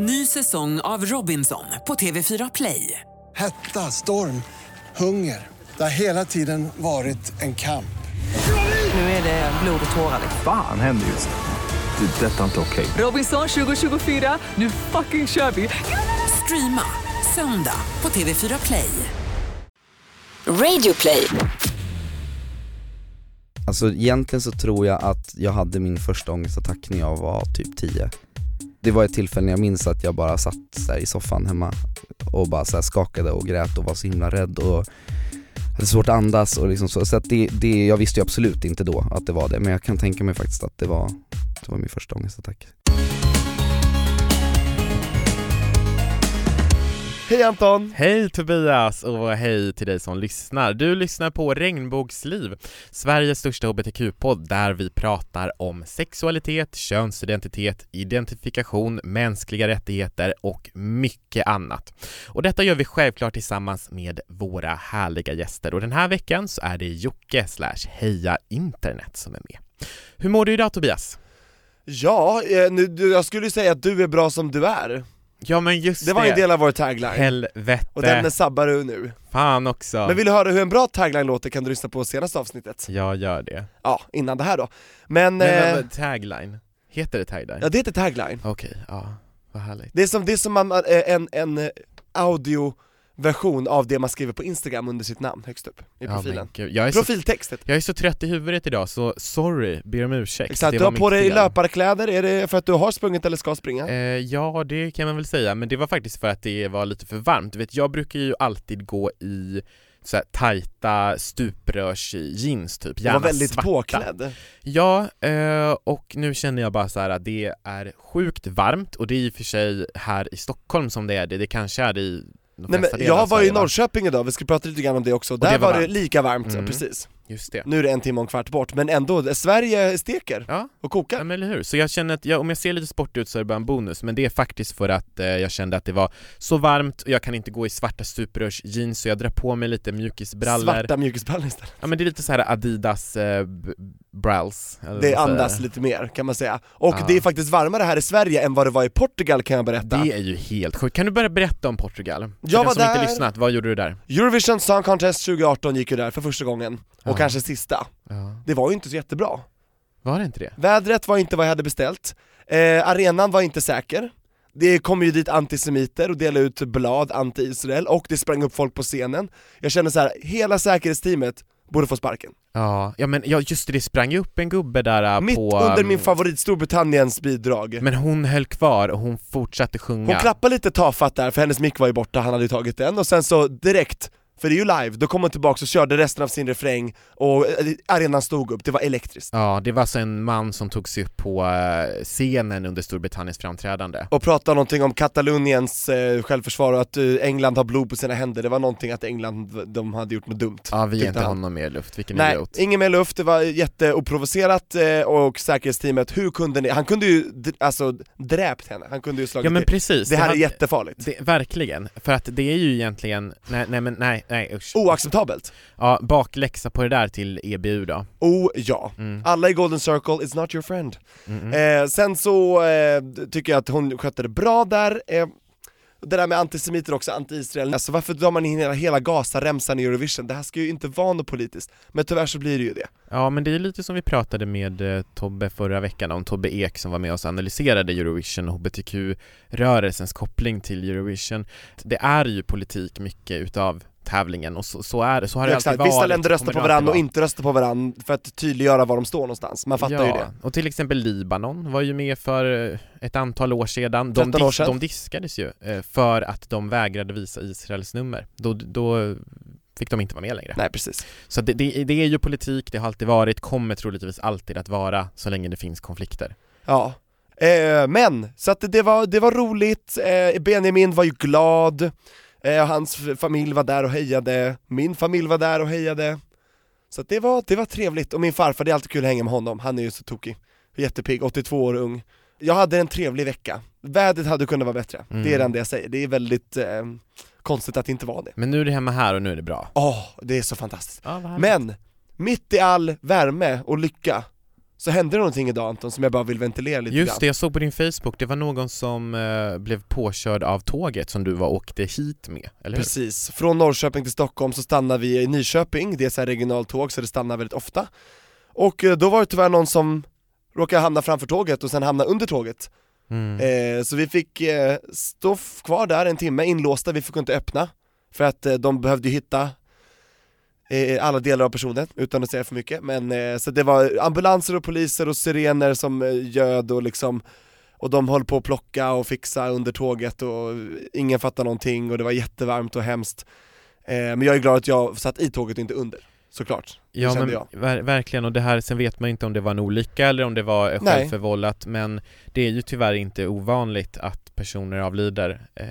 Ny säsong av Robinson på TV4 Play. Hetta, storm, hunger. Det har hela tiden varit en kamp. Nu är det blod och tårar. liksom. Fan händer just nu. Det. är Detta är inte okej. Robinson 2024, nu fucking kör vi! Streama söndag på TV4 Play. Radio play. Alltså egentligen så tror jag att jag hade min första ångestattack när jag var typ 10 det var ett tillfälle när jag minns att jag bara satt så i soffan hemma och bara så här skakade och grät och var så himla rädd och hade svårt att andas och liksom så, så att det, det, jag visste ju absolut inte då att det var det men jag kan tänka mig faktiskt att det var, det var min första ångestattack Hej Anton! Hej Tobias och hej till dig som lyssnar. Du lyssnar på Regnbågsliv, Sveriges största hbtq-podd där vi pratar om sexualitet, könsidentitet, identifikation, mänskliga rättigheter och mycket annat. Och detta gör vi självklart tillsammans med våra härliga gäster och den här veckan så är det Jocke slash Heja Internet som är med. Hur mår du idag Tobias? Ja, eh, nu, jag skulle säga att du är bra som du är. Ja men just Det var ju en del av vår tagline. Helvete, Och den är sabbar du nu. fan också. Men vill du höra hur en bra tagline låter kan du lyssna på senaste avsnittet. Jag gör det. Ja, innan det här då. Men, Men, eh, men, tagline, heter det tagline? ja det heter tagline. Okej, ja, vad härligt. Det är som, det är som man, eh, en, en eh, audioversion av det man skriver på Instagram under sitt namn högst upp i Ja, profilen. gud, jag, är så, Profiltextet. jag är så trött i huvudet idag så sorry, ber om ursäkt. Exakt, Det du har på dig fel. löparkläder, är det för att du har sprungit eller ska springa? Eh, ja, det kan man väl säga, men det var faktiskt för att det var lite för varmt. Du vet, jag brukar ju alltid gå i så här tajta stuprörs-jeans typ, Du gärna var väldigt svarta. påklädd. Ja, eh, och nu känner jag bara så här att det är sjukt varmt och det är i och för sig här i Stockholm som det är det, det kanske är i Nej, men jag var i? Norrköping idag, vi ska prata lite grann om det också, det där var var, det lika varmt, ja, Mm. precis. Just det. Nu är det en timme och en kvart bort, men ändå, Sverige steker Ja, och kokar. Ja men eller hur, så jag känner att jag, om jag ser lite sportig ut så är det bara en bonus, men det är faktiskt för att eh, jag kände att det var så varmt och jag kan inte gå i svarta stuprörs-jeans så jag drar på mig lite mjukisbrallor Svarta mjukisbrallor istället. Ja men det är lite så här Adidas eh, bralls Det andas lite mer kan man säga. Och Ja. det är faktiskt varmare här i Sverige än vad det var i Portugal kan jag berätta. Det är ju helt sjukt, kan du börja berätta om Portugal? För Jag den var som inte där. lyssnat, vad gjorde du där? Eurovision Song Contest 2018 gick ju där för första gången, och Ja. kanske sista. Ja. Det var ju inte så jättebra. Var det inte det? Vädret var inte vad jag hade beställt, eh, arenan var inte säker, det kom ju dit antisemiter och delade ut blad anti-Israel, och det sprang upp folk på scenen. Jag kände så här: hela säkerhetsteamet borde få sparken. Ja, ja men ja, just det, det sprang ju upp en gubbe där äh, Mitt på... under um, min favorit Storbritanniens bidrag. Men hon höll kvar och hon fortsatte sjunga Hon klappade lite tafatt där, för hennes mick var ju borta, han hade ju tagit den, och sen så direkt, för det är ju live, då kom hon tillbaka och körde resten av sin refräng, och eh, arenan stod upp, det var elektriskt. Ja, det var alltså en man som tog sig upp på eh, scenen under Storbritanniens framträdande Och pratade någonting om Kataloniens eh, självförsvar och att eh, England har blod på sina händer, det var någonting att England, de hade gjort något dumt. Ja, vi ger inte han. honom mer luft, vilken Nej, idiot ingen mer luft, det var jätteoprovocerat eh, och säkerhetsteamet, hur kunde ni, han kunde ju alltså dräpt henne, han kunde ju slagit Ja men till. precis, Det här är hade- jättefarligt. det, Verkligen, för att det är ju egentligen, nej, nej men nej, nej usch Oacceptabelt. Ja, bakläxa på det där till EBU då Oh ja. mm. Alla i Golden Circle, it's not your friend. Mm. Eh, sen så eh, tycker jag att hon skötte det bra där, eh, det där med antisemiter också, anti-Israel, alltså varför drar man in hela, hela Gaza-remsan i Eurovision? Det här ska ju inte vara något politiskt, men tyvärr så blir det ju det. Ja men det är lite som vi pratade med eh, Tobbe förra veckan om, Tobbe Ek som var med oss och analyserade Eurovision och HBTQ-rörelsens koppling till Eurovision Det är ju politik mycket utav tävlingen och så, så är det, så har det Exakt, alltid varit vissa länder röstar på varandra och inte röstar på varandra för att tydliggöra var de står någonstans, man fattar ja, ju det. och till exempel Libanon var ju med för eh, ett antal år sedan. De, 13 år sedan. de diskades ju eh, för att de vägrade visa Israels nummer. Då, då fick de inte vara med längre. Nej precis. Så det, det, det är ju politik, det har alltid varit, kommer troligtvis alltid att vara så länge det finns konflikter. Ja. Eh, men, så att det var, det var roligt, Benjamin var ju glad, eh, hans familj var där och hejade, min familj var där och hejade. Så det var, det var trevligt, och min farfar, det är alltid kul att hänga med honom, han är ju så tokig. Jättepigg, 82 år ung. Jag hade en trevlig vecka, vädret hade kunnat vara bättre, Mm. det är det enda jag säger, det är väldigt eh, konstigt att det inte var det. Men nu är det hemma här och nu är det bra Åh, det är så fantastiskt. ja, härligt. Men, mitt i all värme och lycka, så hände det någonting idag Anton som jag bara vill ventilera lite Just grann. det, jag såg på din Facebook, det var någon som eh, blev påkörd av tåget som du var åkte hit med, eller hur? Precis, från Norrköping till Stockholm så stannar vi i Nyköping, det är så här regionaltåg så det stannar väldigt ofta. Och eh, då var det tyvärr någon som råkade hamna framför tåget och sen hamna under tåget. Mm. Eh, så vi fick eh, stå kvar där en timme inlåsta, vi fick inte öppna. För att eh, de behövde hitta eh, alla delar av personen, utan att säga för mycket. Men eh, så det var ambulanser och poliser och sirener som eh, göd och liksom och de höll på att plocka och fixa under tåget och ingen fattade någonting och det var jättevarmt och hemskt. Eh, men jag är glad att jag satt i tåget och inte under, såklart. Ja men ver- verkligen, och det här, sen vet man inte om det var en olycka eller om det var Nej. självförvållat men det är ju tyvärr inte ovanligt att personer avlider eh,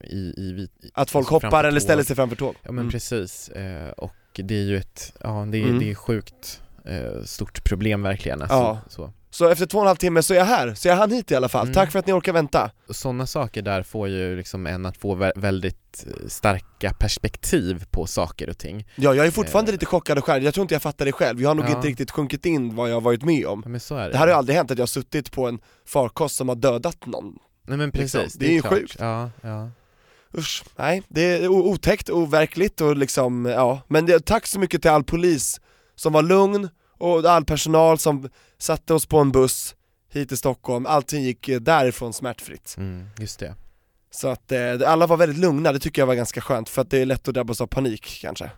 i, i, vit- Att folk alltså hoppar eller ställer sig framför tåg. Ja men Mm. precis, eh, och det är ju ett, ja det är, Mm. det är sjukt eh, stort problem verkligen alltså, Ja. så. Så efter två och en halv timme så är jag här, så jag hann hit i alla fall. Mm. Tack för att ni orkar vänta. Sådana saker där får ju liksom en att få vä- väldigt eh, starka perspektiv på saker och ting Ja, jag är fortfarande Eh. lite chockad och skärrad, jag tror inte jag fattar det själv. Jag har nog Ja. inte riktigt sjunkit in vad jag har varit med om. Ja men så är det Det här har ju aldrig hänt att jag har suttit på en farkost som har dödat någon. Nej men liksom. precis, Det är ju klart. sjukt. Ja, ja Usch, nej, det är otäckt och overkligt och liksom, ja. Men det, tack så mycket till all polis som var lugn och all personal som satte oss på en buss hit till Stockholm, allting gick eh, därifrån smärtfritt. mm, just det Så att eh, alla var väldigt lugna, det tycker jag var ganska skönt för att det är lätt att drabbas av panik kanske.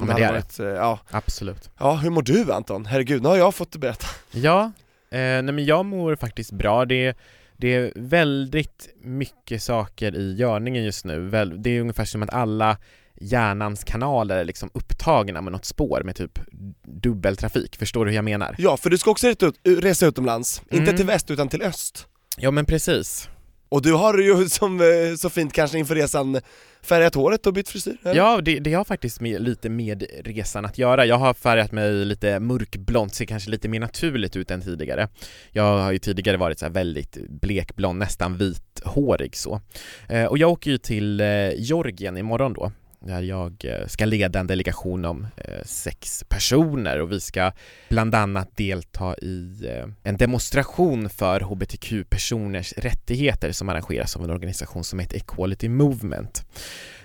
Om men det är varit, eh, ja. Absolut ja, hur mår du Anton? Herregud, nu har jag fått berätta. Ja, eh, nej men jag mår faktiskt bra. Det är, det är väldigt mycket saker i görningen just nu. Det är ungefär som att alla hjärnans kanaler är liksom upptagna med något spår med typ dubbeltrafik. Förstår du hur jag menar? Ja, för du ska också resa, ut, resa utomlands, inte Mm. till väst utan till öst. Ja men precis. Och du har ju som eh, så fint kanske inför resan färgat håret och bytt frisyr? eller? Ja, det, det har faktiskt med, lite med resan att göra. Jag har färgat mig lite mörkblont, ser kanske lite mer naturligt ut än tidigare. Jag har ju tidigare varit så här väldigt blekblond, nästan vithårig så. Eh, och jag åker ju till eh, Georgien imorgon då, där jag eh, ska leda en delegation om eh, sex personer och vi ska bland annat delta i eh, en demonstration för hbtq-personers rättigheter som arrangeras av en organisation som heter Equality Movement.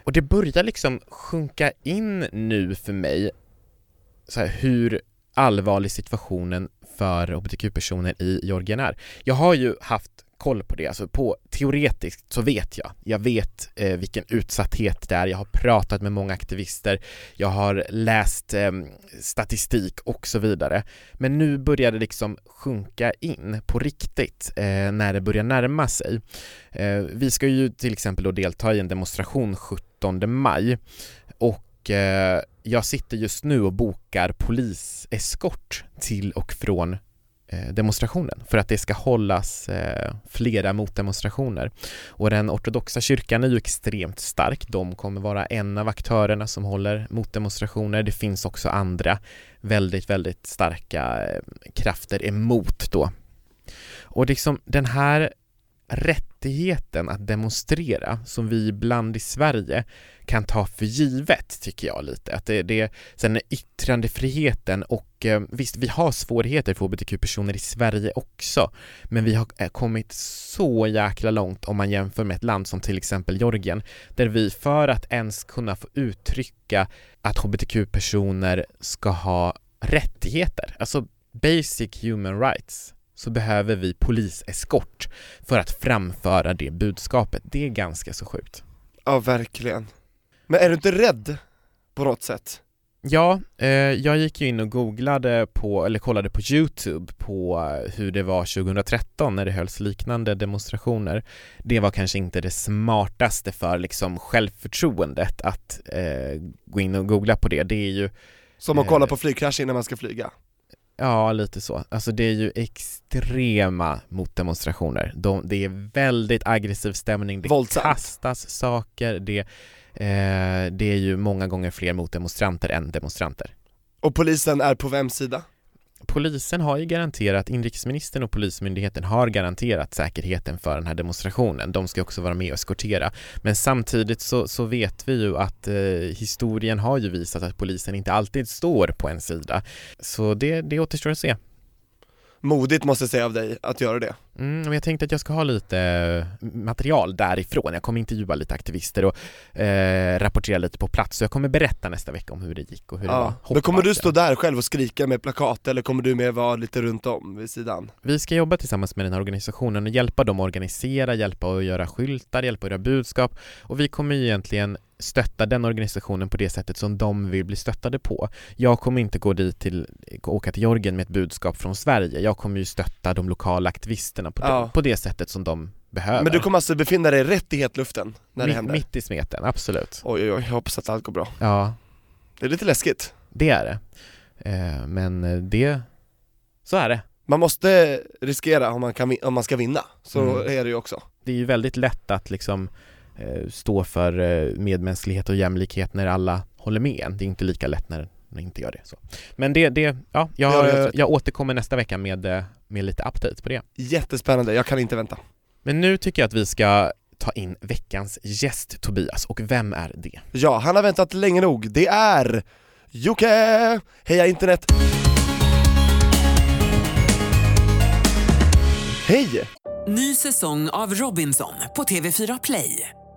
Och det börjar liksom sjunka in nu för mig så här, hur allvarlig situationen för hbtq-personer i Georgien är. Jag har ju haft koll på det, alltså på teoretiskt så vet jag. Jag vet eh, vilken utsatthet det är, jag har pratat med många aktivister, jag har läst eh, statistik och så vidare. Men nu börjar det liksom sjunka in på riktigt eh, när det börjar närma sig. Eh, vi ska ju till exempel då delta i en demonstration 17 maj och eh, jag sitter just nu och bokar poliseskort till och från Eh, demonstrationen för att det ska hållas eh, flera motdemonstrationer. Och den ortodoxa kyrkan är ju extremt stark. De kommer vara en av aktörerna som håller motdemonstrationer. Det finns också andra väldigt, väldigt starka eh, krafter emot då. Och liksom den här rättigheten att demonstrera som vi ibland i Sverige kan ta för givet tycker jag lite. Att det, det sen är yttrandefriheten och eh, visst, vi har svårigheter för hbtq-personer i Sverige också, men vi har eh, kommit så jäkla långt om man jämför med ett land som till exempel Georgien, där vi för att ens kunna få uttrycka att hbtq-personer ska ha rättigheter, alltså basic human rights, så behöver vi poliseskort för att framföra det budskapet. Det är ganska så sjukt. Ja, verkligen. Men är du inte rädd på något sätt? Ja, eh, jag gick ju in och googlade på, eller kollade på Youtube på eh, hur det var 2013 när det hölls liknande demonstrationer. Det var kanske inte det smartaste för liksom självförtroendet att eh, gå in och googla på det. Det är ju, Som att Eh. kolla på flygkrasch innan man ska flyga? Ja lite så. Alltså det är ju extrema motdemonstrationer. De, det är väldigt aggressiv stämning, det Våldsamt. kastas saker, det, eh, det är ju många gånger fler motdemonstranter än demonstranter. Och polisen är på vems sida? Polisen har ju garanterat, inrikesministern och polismyndigheten har garanterat säkerheten för den här demonstrationen. De ska också vara med och eskortera. Men samtidigt så, så vet vi ju att eh, historien har ju visat att polisen inte alltid står på en sida. Så det, det återstår att se modigt måste jag säga av dig att göra det. Mm, men jag tänkte att jag ska ha lite eh, material därifrån. Jag kommer intervjua lite aktivister och eh, rapportera lite på plats. Så jag kommer berätta nästa vecka om hur det gick och hur det var. Ja. Men kommer du stå där själv och skrika med plakat eller kommer du med vara lite runt om vid sidan? Vi ska jobba tillsammans med den här organisationen och hjälpa dem att organisera, hjälpa att göra skyltar, hjälpa att göra budskap och vi kommer egentligen stötta den organisationen på det sättet som de vill bli stöttade på. Jag kommer inte gå dit till, åka till Georgien med ett budskap från Sverige. Jag kommer ju stötta de lokala aktivisterna på, Ja. det, på det sättet som de behöver. Men du kommer alltså befinna dig rätt i hetluften när det mitt, händer? mitt i smeten, absolut. Oj oj oj, jag hoppas att allt går bra. Ja, Det är lite läskigt. det är det. Eh, men eh, det, så är det. Man måste riskera om man, kan, om man ska vinna, så Mm. är det ju också. det är ju väldigt lätt att liksom stå för eh, medmänsklighet och jämlikhet när alla håller med en. Det är inte lika lätt när när inte gör det. Så. Men det, det ja, Det jag, rätt. jag återkommer nästa vecka med, eh, med lite update på det. Jättespännande, jag kan inte vänta. Men nu tycker jag att vi ska ta in veckans gäst Tobias, och vem är det? Ja, han har väntat länge nog. Det är Jocke! Heja internet! Hej! Ny säsong av Robinson på TV4 Play.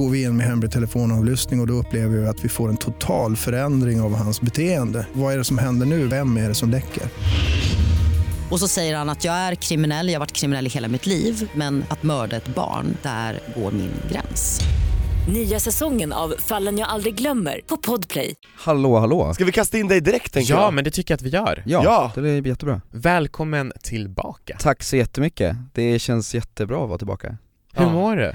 Går vi in med hemlig telefonavlyssning och, och då upplever vi att vi får en total förändring av hans beteende. Vad är det som händer nu? Vem är det som läcker? Och så säger han att jag är kriminell, jag har varit kriminell i hela mitt liv men att mörda ett barn, där går min gräns. Nya säsongen av Fallen jag aldrig glömmer på Podplay. Hallå hallå! Ska vi kasta in dig direkt tänker Ja, jag? men det tycker jag att vi gör. Ja, Ja. det är jättebra. Välkommen tillbaka. Tack så jättemycket, det känns jättebra att vara tillbaka. Hur Ja. mår du?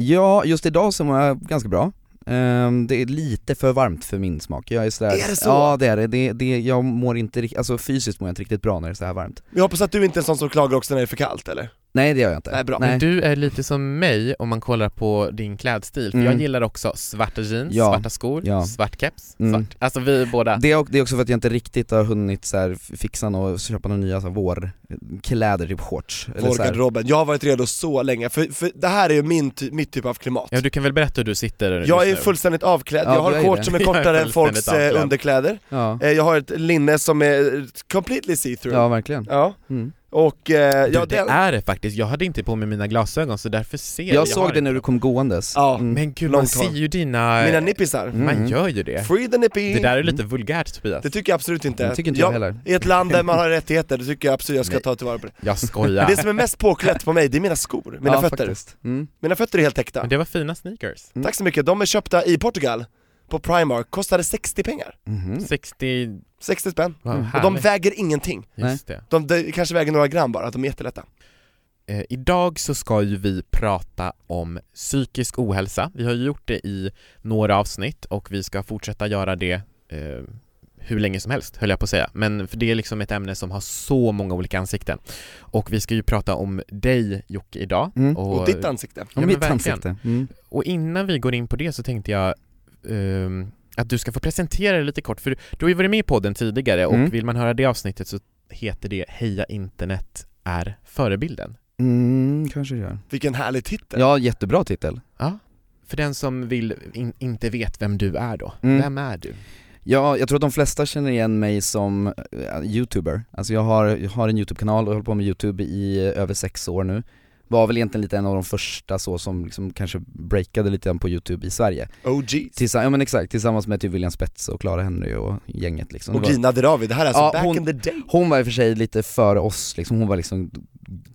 Ja, just idag så mår jag ganska bra. Ehm, det är lite för varmt för min smak, jag är sådär, Är det så? Ja det är det, det, det jag mår inte riktigt, alltså fysiskt mår jag inte riktigt bra när det är så här varmt Jag hoppas att du inte är en sån som klagar också när det är för kallt eller? Nej det gör jag inte Nej, bra. Men du är lite som mig om man kollar på din klädstil, för Mm. jag gillar också svarta jeans, Ja. svarta skor, Ja. svart keps, Mm. svart. Alltså vi båda. Det är, det är också för att jag inte riktigt har hunnit så här, fixa och köpa några nya så här, vårkläder, typ shorts. Vårgarderoben, jag har varit redo så länge, för, för det här är ju min ty- mitt typ av klimat Ja du kan väl berätta hur du sitter Jag är nu? fullständigt avklädd, Ja, jag har shorts som är Jag är kortare än folks eh, avklädd. underkläder Ja, Eh, Jag har ett linne som är completely see-through ja verkligen Ja, mm. Och eh, Du, ja, det är det faktiskt, jag hade inte på mig mina glasögon så därför ser jag Jag såg det när du kom gåendes Ja. mm. Men gud, man ser ju dina... mina nippisar, Mm. Man gör ju det. free the nippy! Det där är lite vulgärt Tobias. Det tycker jag absolut inte. Det tycker inte jag heller. I ett land där man har rättigheter, det tycker jag absolut jag ska Nej. ta tillvara på det. Jag skojar. Det som är mest påklätt på mig, det är mina skor, mina ja, fötter. Mm. Mina fötter är helt täckta. Men det var fina sneakers. Mm. Tack så mycket, de är köpta i Portugal, på Primark, kostade 60 pengar. Mhm. 60... 60 spänn. Mm. Och de väger ingenting. Just det. De, de kanske väger några gram bara, de är jättelätta. Eh, idag så ska ju vi prata om psykisk ohälsa. Vi har ju gjort det i några avsnitt och vi ska fortsätta göra det eh, hur länge som helst, höll jag på att säga. Men för det är liksom ett ämne som har så många olika ansikten. Och vi ska ju prata om dig Jocke idag. Mm. Och, ditt ansikte. Om men mitt verkligen. ansikte. Mm. Och innan vi går in på det så tänkte jag ehm, att du ska få presentera dig lite kort, för du har ju varit med i podden tidigare och Mm. vill man höra det avsnittet så heter det Heja internet är förebilden. Mm, kanske det gör. Vilken härlig titel. Ja, jättebra titel. Ja. För den som vill, in, inte vet vem du är då, Mm. vem är du? Ja, jag tror att de flesta känner igen mig som eh, youtuber. Alltså jag har, jag har en youtube-kanal och håller på med youtube i eh, över sex år nu. Var väl egentligen lite en av de första så som liksom kanske breakade lite grann på youtube i Sverige. OGs. Tillsammans, ja men exakt, tillsammans med typ William Spets och Clara Henry och gänget liksom. Och Gina Dirawi, det här är alltså Ja, back hon- in the day. Hon var i och för sig lite före oss liksom, hon var liksom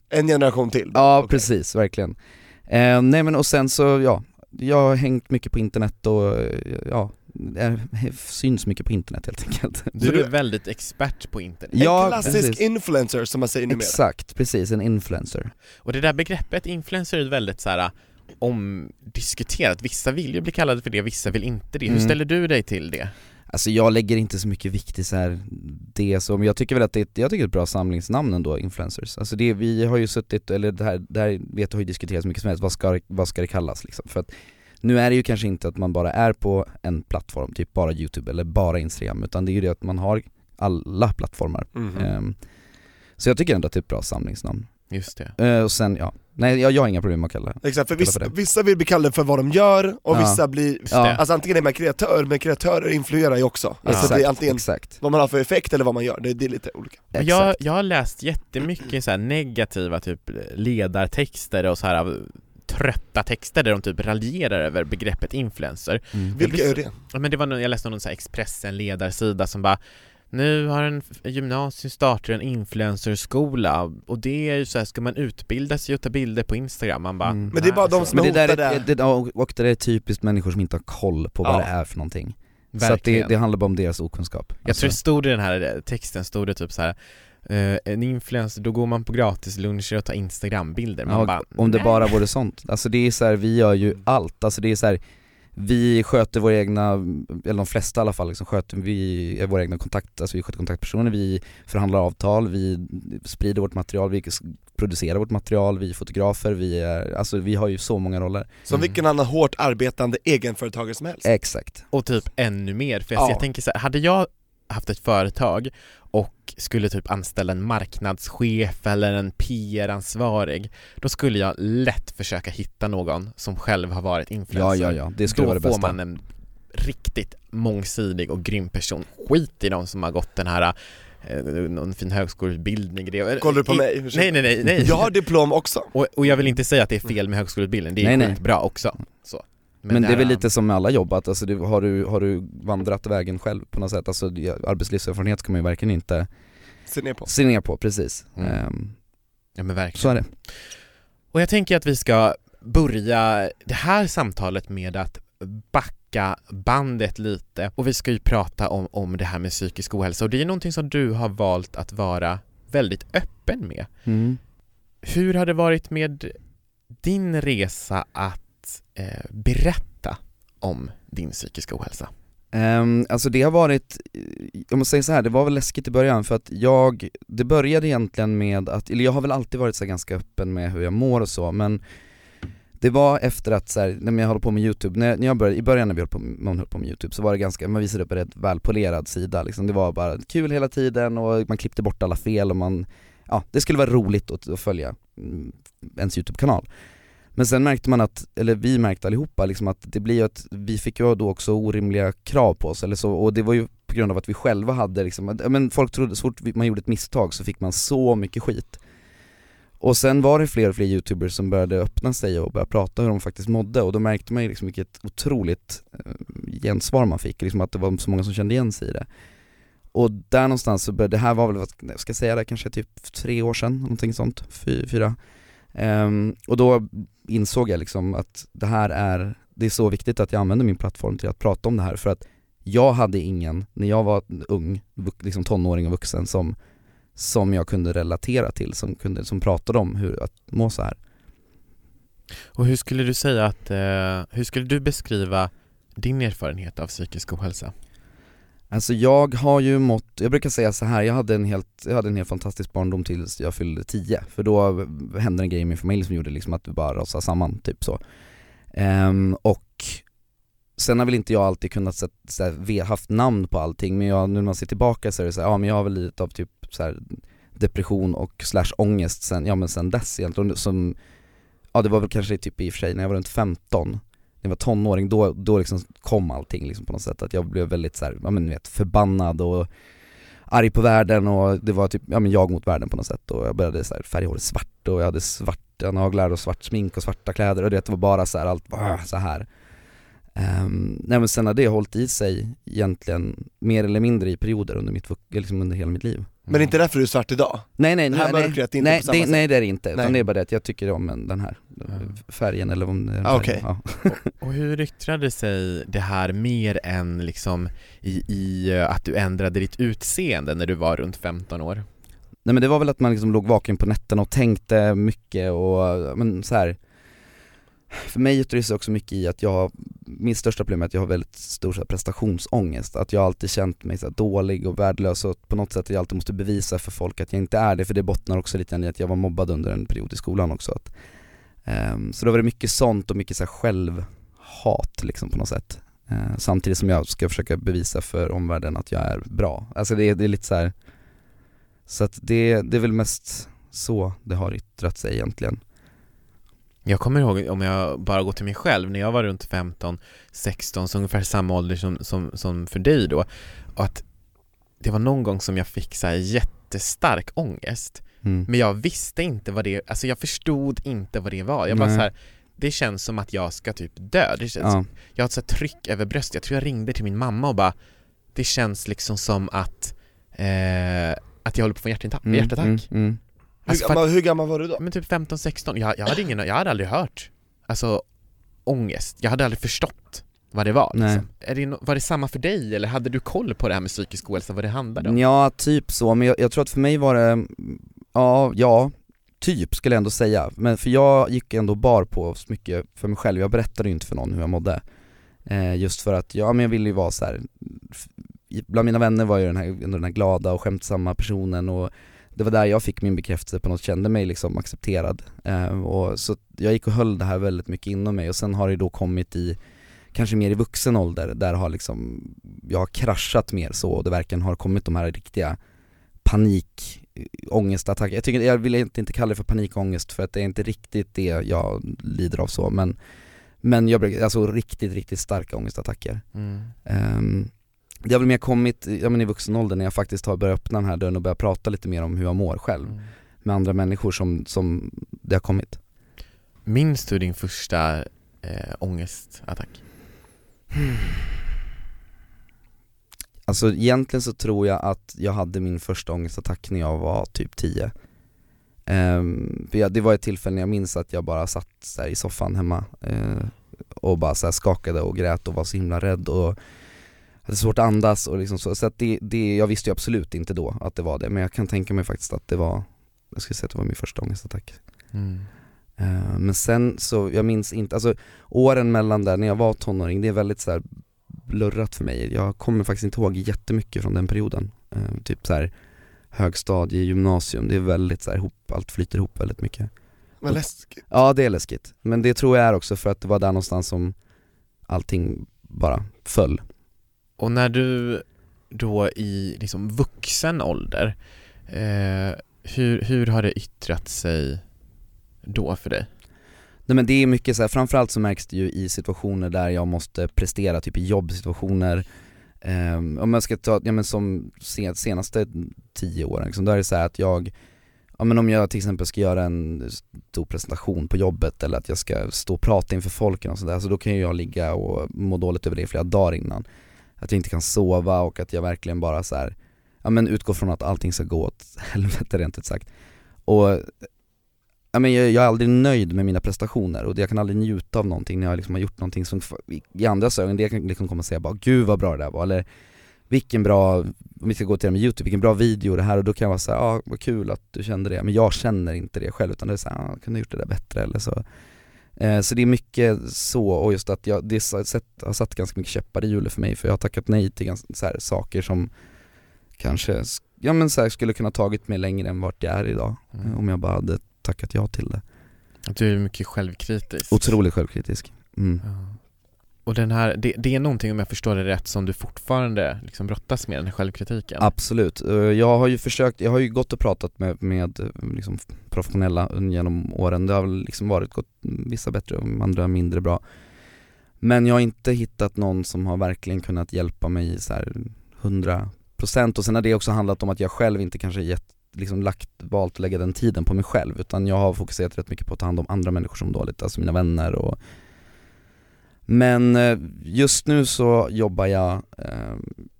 En generation till. Ja Okej. precis, verkligen. Eh, nej men och sen så, ja, jag har hängt mycket på internet och eh, ja, är, syns mycket på internet helt enkelt. Du är du- väldigt expert på internet. En Ja, klassisk precis. influencer som man säger numera. Exakt, precis, en influencer. Och det där begreppet influencer är väldigt så här omdiskuterat. Vissa vill ju bli kallade för det, vissa vill inte det. Hur Mm. ställer du dig till det? Alltså jag lägger inte så mycket vikt i så här det men jag tycker väl att det är, ett- jag tycker det är ett bra samlingsnamn ändå, influencers. Alltså det, vi har ju suttit, eller det här, det här vet jag har ju diskuterats mycket som helst, vad ska, det- vad ska det kallas liksom? För att nu är det ju kanske inte att man bara är på en plattform, typ bara youtube eller bara instagram, utan det är ju det att man har alla plattformar. Mhm. Ehm, så jag tycker ändå att det är ett bra samlingsnamn. Just det. Eh, och sen, ja, nej jag, jag har inga problem med att kalla det. Exakt, för vissa, för det. vissa vill bli kallade för vad de gör, och Ja. vissa blir, Ja. alltså antingen är man kreatör, men kreatörer influerar ju också. Alltså Exakt, det är antingen exakt. vad man har för effekt eller vad man gör, det, det är lite olika. Jag, jag har läst jättemycket så här negativa typ ledartexter och så här av trötta texter där de typ raljerar över begreppet influencer. Mm. Vilka är det? Ja men det var någon, jag läste någon så här Expressen ledarsida som bara nu har en gymnasium startat en influencerskola och det är ju så här, ska man utbilda sig och ta bilder på Instagram? Man bara Mm. Men det är bara de "Nej, som Men det där är, det, ja, och det där är typiskt människor som inte har koll på vad Ja. det är för någonting. Så att det, Verkligen. det handlar bara om deras okunskap. Jag Alltså, tror det stod i den här texten, stod det typ så här. Eh, en influencer, då går man på gratis luncher och tar instagrambilder. Man ja, bara, om det bara vore sånt. Alltså det är så här, vi gör ju allt, alltså det är så här, vi sköter våra egna, eller de flesta i alla fall, liksom sköter vi är våra egna kontakt, alltså vi sköter kontaktpersoner, vi förhandlar avtal, vi sprider vårt material, vi producerar vårt material, vi är fotografer, vi är, alltså vi har ju så många roller. Som vilken annan hårt arbetande egenföretagare som helst. Exakt. Och typ ännu mer, för Ja. jag tänker så här, hade jag haft ett företag och skulle typ anställa en marknadschef eller en PR-ansvarig då skulle jag lätt försöka hitta någon som själv har varit Ja influencer ja ja, det skulle Då vara det får bästa. man en riktigt mångsidig och grym person Skit i de som har gått den här eh, någon fin högskoleutbildning Kollar du på i- mig? Ursäkta. Nej nej nej, nej. Jag har diplom också. och, och jag vill inte säga att det är fel med högskoleutbildning, det är Nej, nej. skitbra också så. Men, det är väl lite som med alla jobb, att alltså, det, har, du, har du vandrat vägen själv på något sätt, alltså arbetslivserfarenhet ska man ju verkligen inte Se ner på. se ner på, precis. Mm. Ehm, Ja men verkligen så är det. Och jag tänker att vi ska börja det här samtalet med att backa bandet lite och vi ska ju prata om, om det här med psykisk ohälsa och det är någonting som du har valt att vara väldigt öppen med. Mm. Hur har det varit med din resa att eh, berätta om din psykiska ohälsa? Um, alltså det har varit, jag måste säga så här, det var väl läskigt i början för att jag, det började egentligen med att, eller jag har väl alltid varit så ganska öppen med hur jag mår och så men det var efter att så här, när jag håller på med youtube, när, när jag började, i början när vi höll på, man höll på med youtube så var det ganska, man visade upp en rätt välpolerad sida liksom. Det var bara kul hela tiden och man klippte bort alla fel och man, ja det skulle vara roligt att, att följa mm, ens youtube-kanal men sen märkte man att, eller vi märkte allihopa liksom att det blir ju att vi fick ju då också orimliga krav på oss eller så, och det var ju på grund av att vi själva hade liksom, men folk trodde så fort man gjorde ett misstag så fick man så mycket skit. Och sen var det fler och fler youtubers som började öppna sig och börja prata hur de faktiskt mådde och då märkte man ju liksom vilket otroligt eh, gensvar man fick, liksom att det var så många som kände igen sig i det. Och där någonstans så började, det här var väl, vad ska jag säga det, kanske typ tre år sedan, någonting sånt, fy, fyra. Um, Och då insåg jag liksom att det här är, det är så viktigt att jag använder min plattform till att prata om det här för att jag hade ingen, när jag var ung, liksom tonåring och vuxen som, som jag kunde relatera till, som, kunde, som pratade om hur att må så här. Och hur skulle du säga att, eh, hur skulle du beskriva din erfarenhet av psykisk ohälsa? Alltså jag har ju mått, jag brukar säga så här, jag hade en helt, jag hade en helt fantastisk barndom tills jag fyllde 10 För då hände en grej i min familj som gjorde liksom att vi bara rasade samman, typ så. Um, Och sen har väl inte jag alltid kunnat så, så här, ve- haft namn på allting men jag, nu när man ser tillbaka så är det så här, ja men jag har väl lidit av typ så här, depression och slash ångest sen, ja men sen dess egentligen som Ja det var väl kanske typ i och för sig när jag var runt 15 jag var tonåring, då, då liksom kom allting liksom på något sätt, att jag blev väldigt så här, ja men vet, förbannad och arg på världen och det var typ, ja men jag mot världen på något sätt. Och jag började så här färga håret svart och jag hade svarta naglar och svart smink och svarta kläder och det var bara så här, allt bara så här. Um, nej men sen har det hållit i sig egentligen mer eller mindre i perioder under mitt, liksom under hela mitt liv. Men det är inte därför du är svart idag? Nej nej, Det här nej, mörkret är inte nej, på samma det, sätt. nej det är det inte, Nej. det är bara det att jag tycker om en- den här färgen eller om det är en Ah, färg, okej. ja. Och hur yttrade sig det här mer än liksom i, i eh, att du ändrade ditt utseende när du var runt 15 år? Nej men det var väl att man liksom låg vaken på nätterna och tänkte mycket och men så här för mig yttrar det sig också mycket i att jag har, min största problem är att jag har väldigt stor så här, prestationsångest, att jag alltid känt mig så här, dålig och värdelös och på något sätt att jag alltid måste bevisa för folk att jag inte är det, för det bottnar också lite grann i att jag var mobbad under en period i skolan också. Att, um, så då var det mycket sånt och mycket så här, självhat liksom på något sätt. Uh, samtidigt som jag ska försöka bevisa för omvärlden att jag är bra. Alltså det, det är lite så här, så att det, det är väl mest så det har yttrat sig egentligen. Jag kommer ihåg, om jag bara går till mig själv, när jag var runt 15, 16, så ungefär samma ålder som, som, som för dig då, att det var någon gång som jag fick så här jättestark ångest, Mm. men jag visste inte vad det, alltså jag förstod inte vad det var. Jag bara Nej. så här, det känns som att jag ska typ dö. Det känns, Ja. Jag har ett så tryck över bröstet, jag tror jag ringde till min mamma och bara, det känns liksom som att, eh, att jag håller på att få en Mm, hjärtattack. mm, mm. Hur, Alltså, för att- gammal, hur gammal var du då? men typ 15-16, jag, jag hade ingen, jag hade aldrig hört Alltså ångest, jag hade aldrig förstått vad det var Nej. liksom. Är det, Var det samma för dig eller hade du koll på det här med psykisk ohälsa, vad det handlade om? Ja, typ så, men jag, jag tror att för mig var det, ja, ja, typ skulle jag ändå säga. Men för jag gick ändå bar på så mycket för mig själv, jag berättade ju inte för någon hur jag mådde. Eh, just för att, ja men jag ville ju vara så här. bland mina vänner var jag den här, ändå den här glada och skämtsamma personen och det var där jag fick min bekräftelse på något, kände mig liksom accepterad. Eh, och så jag gick och höll det här väldigt mycket inom mig och sen har det då kommit i kanske mer i vuxen ålder, där har liksom, jag har kraschat mer så och det verkligen har kommit de här riktiga panik, ångestattacker. Jag, tycker, jag vill inte kalla det för panikångest för att det är inte riktigt det jag lider av så men Men jag brukar, alltså riktigt, riktigt starka ångestattacker. Mm. Ehm, det har väl mer kommit, ja men i vuxen ålder när jag faktiskt har börjat öppna den här dörren och börjat prata lite mer om hur jag mår själv Mm. med andra människor som, som det har kommit. Minns du din första eh, ångestattack? Alltså egentligen så tror jag att jag hade min första ångestattack när jag var typ 10 Ehm, för jag, Det var ett tillfälle när jag minns att jag bara satt i soffan hemma eh, och bara så skakade och grät och var så himla rädd och hade svårt att andas och liksom så, så att det, det, jag visste ju absolut inte då att det var det men jag kan tänka mig faktiskt att det var, jag skulle säga att det var min första ångestattack Mm. Eh, Men sen så, jag minns inte, alltså åren mellan där när jag var tonåring, det är väldigt så här blurrat för mig. Jag kommer faktiskt inte ihåg jättemycket från den perioden. Eh, typ så här högstadie, gymnasium, det är väldigt så här ihop, allt flyter ihop väldigt mycket. Vad läskigt. Ja det är läskigt, men det tror jag är också för att det var där någonstans som allting bara föll. Och när du då i liksom vuxen ålder, eh, hur, hur har det yttrat sig då för dig? Nej men det är mycket så här, framförallt så märks det ju i situationer där jag måste prestera, typ i jobbsituationer eh, Om jag ska ta, ja men som senaste tio åren liksom, då är det så här att jag Ja men om jag till exempel ska göra en stor presentation på jobbet eller att jag ska stå och prata inför folk och sådär, så då kan ju jag ligga och må dåligt över det i flera dagar innan att jag inte kan sova och att jag verkligen bara så här, ja men utgår från att allting ska gå åt helvete rent ut sagt. Och Ja, men jag, jag är aldrig nöjd med mina prestationer och jag kan aldrig njuta av någonting när jag liksom har gjort någonting som i, i andras ögon, det kan liksom komma och säga bara 'Gud vad bra det där var' eller 'Vilken bra, om vi ska gå till det med youtube, vilken bra video det här' och då kan jag vara såhär 'Ja, vad kul att du kände det' men jag känner inte det själv utan det är såhär 'Ja, kunde ha gjort det där bättre' eller så. Så det är mycket så, och just att jag, det har satt, har satt ganska mycket käppar i hjulet för mig för jag har tackat nej till ganska, så här, saker som kanske, ja men så här, skulle kunna tagit mig längre än vart jag är idag Mm. eh, om jag bara hade tackat ja till det du är mycket självkritisk? Otroligt självkritisk. Mm. Ja. Och den här, det, det är någonting om jag förstår det rätt som du fortfarande liksom brottas med, den här självkritiken? Absolut. Eh, jag har ju försökt, jag har ju gått och pratat med, med eh, liksom professionella genom åren. Det har liksom varit gått vissa bättre och andra mindre bra. Men jag har inte hittat någon som har verkligen kunnat hjälpa mig så här 100% och sen har det också handlat om att jag själv inte kanske gett, liksom lagt, valt att lägga den tiden på mig själv utan jag har fokuserat rätt mycket på att ta hand om andra människor som mår dåligt, alltså mina vänner och men eh, just nu så jobbar jag, eh,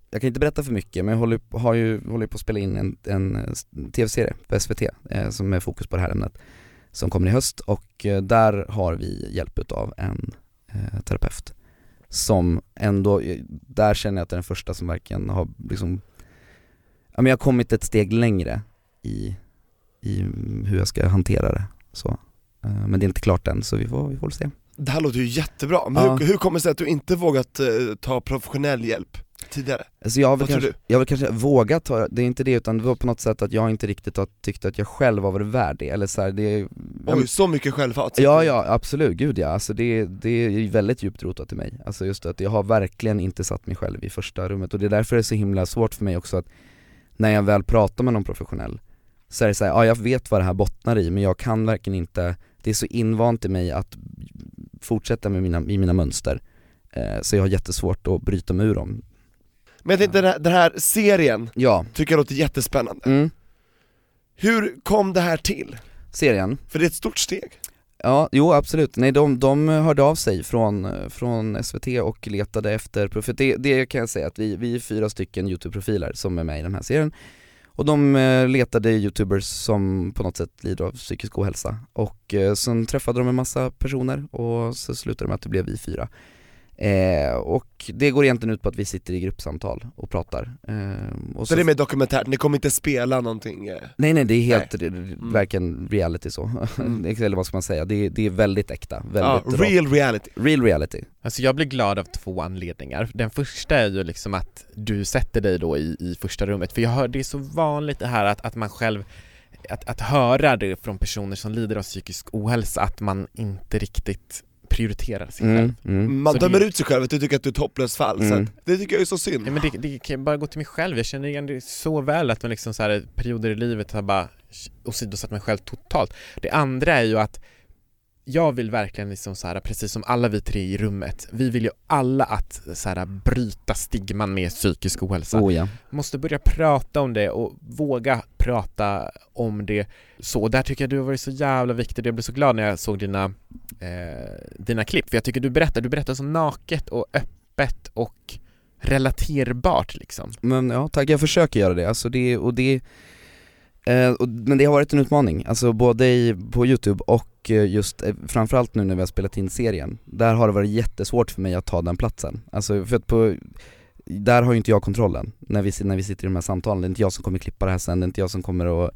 jag kan inte berätta för mycket men jag håller, har ju, håller på att spela in en, en eh, tv-serie på SVT som är fokus på det här ämnet som kommer i höst. Och där har vi hjälp utav en terapeut som ändå, där känner jag att det är den första som verkligen har liksom Ja men jag har kommit ett steg längre i, i hur jag ska hantera det så. Men det är inte klart än så vi får, vi får se. Det här låter ju jättebra, men Ja. hur, hur kommer det sig att du inte vågat eh, ta professionell hjälp tidigare? Alltså jag har väl Vad tror kanske, jag har väl kanske vågat ta, det är inte det utan det var på något sätt att jag inte riktigt har tyckt att jag själv har varit värd det, eller så här, det Oj, så mycket självhat? Ja ja absolut, gud ja, alltså det, det är väldigt djupt rotat i mig. Alltså just att jag har verkligen inte satt mig själv i första rummet och det är därför det är så himla svårt för mig också att när jag väl pratar med någon professionell så är det såhär, ja jag vet vad det här bottnar i men jag kan verkligen inte, det är så invant i mig att fortsätta med mina, i mina mönster. Eh, så jag har jättesvårt att bryta mig ur dem. Men jag tänkte den här, den här serien, Ja, tycker jag låter jättespännande. mm. Hur kom det här till? serien. För det är ett stort steg. Ja, jo absolut. Nej de, de hörde av sig från, från SVT och letade efter, för det, det kan jag säga att vi, vi är fyra stycken YouTube-profiler som är med i den här serien och de eh, letade youtubers som på något sätt lider av psykisk ohälsa och eh, sen träffade de en massa personer och så slutade det med att det blev vi fyra. Eh, och det går egentligen ut på att vi sitter i gruppsamtal och pratar. Eh, och Så det är mer dokumentärt, ni kommer inte spela någonting? eh. Nej nej det är helt, Nej. det, verkligen reality så, eller vad ska man säga, det, är- det är väldigt äkta, väldigt Ja, real reality. Real reality. Alltså jag blir glad av två anledningar. Den första är ju liksom att du sätter dig då i, i första rummet, för jag hör det är så vanligt det här att, att man själv att, att höra det från personer som lider av psykisk ohälsa, att man inte riktigt prioriterar sig själv. Mm, mm. Man Så dömer det- ut sig själv, att du tycker att du är ett hopplöst fall, så Mm. att, det tycker jag är så synd. Ja, men det, det kan bara gå till mig själv, jag känner igen det så väl att man liksom så här, perioder i livet har bara åsidosatt mig själv totalt. Det andra är ju att jag vill verkligen liksom så här, precis som alla vi tre i rummet, vi vill ju alla att så här, bryta stigman med psykisk ohälsa. Oh ja. Måste börja prata om det och våga prata om det så. Där tycker jag du har varit så jävla viktig, jag blev så glad när jag såg dina, eh, dina klipp, för jag tycker du berättar, du berättar så naket och öppet och relaterbart liksom. Men ja tack, jag försöker göra det, alltså det, och det Eh, men det har varit en utmaning, alltså både i, på youtube och eh, just eh, framförallt nu när vi har spelat in serien. Där har det varit jättesvårt för mig att ta den platsen, alltså för att på där har ju inte jag kontrollen när vi, när vi sitter i de här samtalen, det är inte jag som kommer klippa det här sen, det är inte jag som kommer att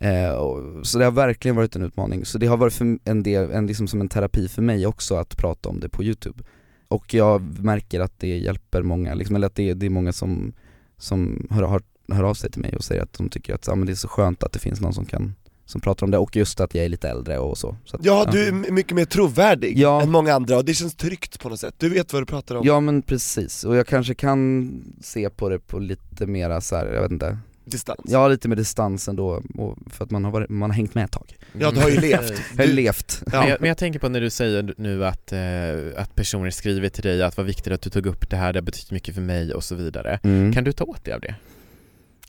eh, och, Så det har verkligen varit en utmaning, så det har varit för en del, en, liksom som en terapi för mig också att prata om det på youtube. Och jag märker att det hjälper många, liksom, eller att det, det är många som, som har, har hör av sig till mig och säger att de tycker att ja, men det är så skönt att det finns någon som kan som pratar om det och just att jag är lite äldre och så, så att, Ja, du är mycket mer trovärdig Ja. än många andra och det känns tryggt på något sätt, du vet vad du pratar om. Ja men precis, och jag kanske kan se på det på lite mera så här, jag vet inte Distans. Ja lite med distans ändå, och för att man har, varit, man har hängt med ett tag Ja, du har ju levt. Jag har Du- levt Men, jag, men jag tänker på när du säger nu att, eh, att personer skriver till dig att vad viktigt att du tog upp det här, det har betytt mycket för mig och så vidare. mm. Kan du ta åt dig av det?